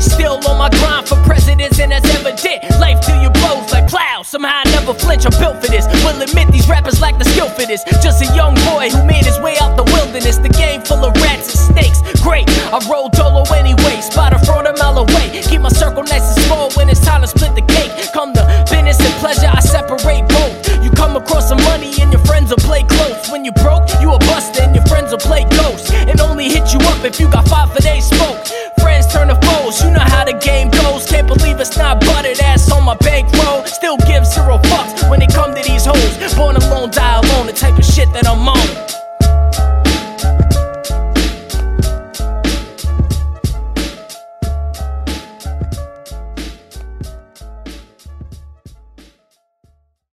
Still on my grind for presidents, and that's evident. Life to plow. Somehow I never flinch. I'm built for this. Will admit these rappers lack the skill for this. Just a young boy who made his way out the wilderness. The game full of rats and snakes. Great, I roll dolo anyway. Spot a fraud a mile away. Keep my circle nice and small when it's time to split the cake. Come to business and pleasure, I separate both. You come across some money and your friends will play close. When you broke, you a buster and your friends will play ghost. And only hit you up if you got five for they smoke. Friends turn to foes, you know how the game goes. Can't believe it's not buttered ass on my bankroll. that I'm on.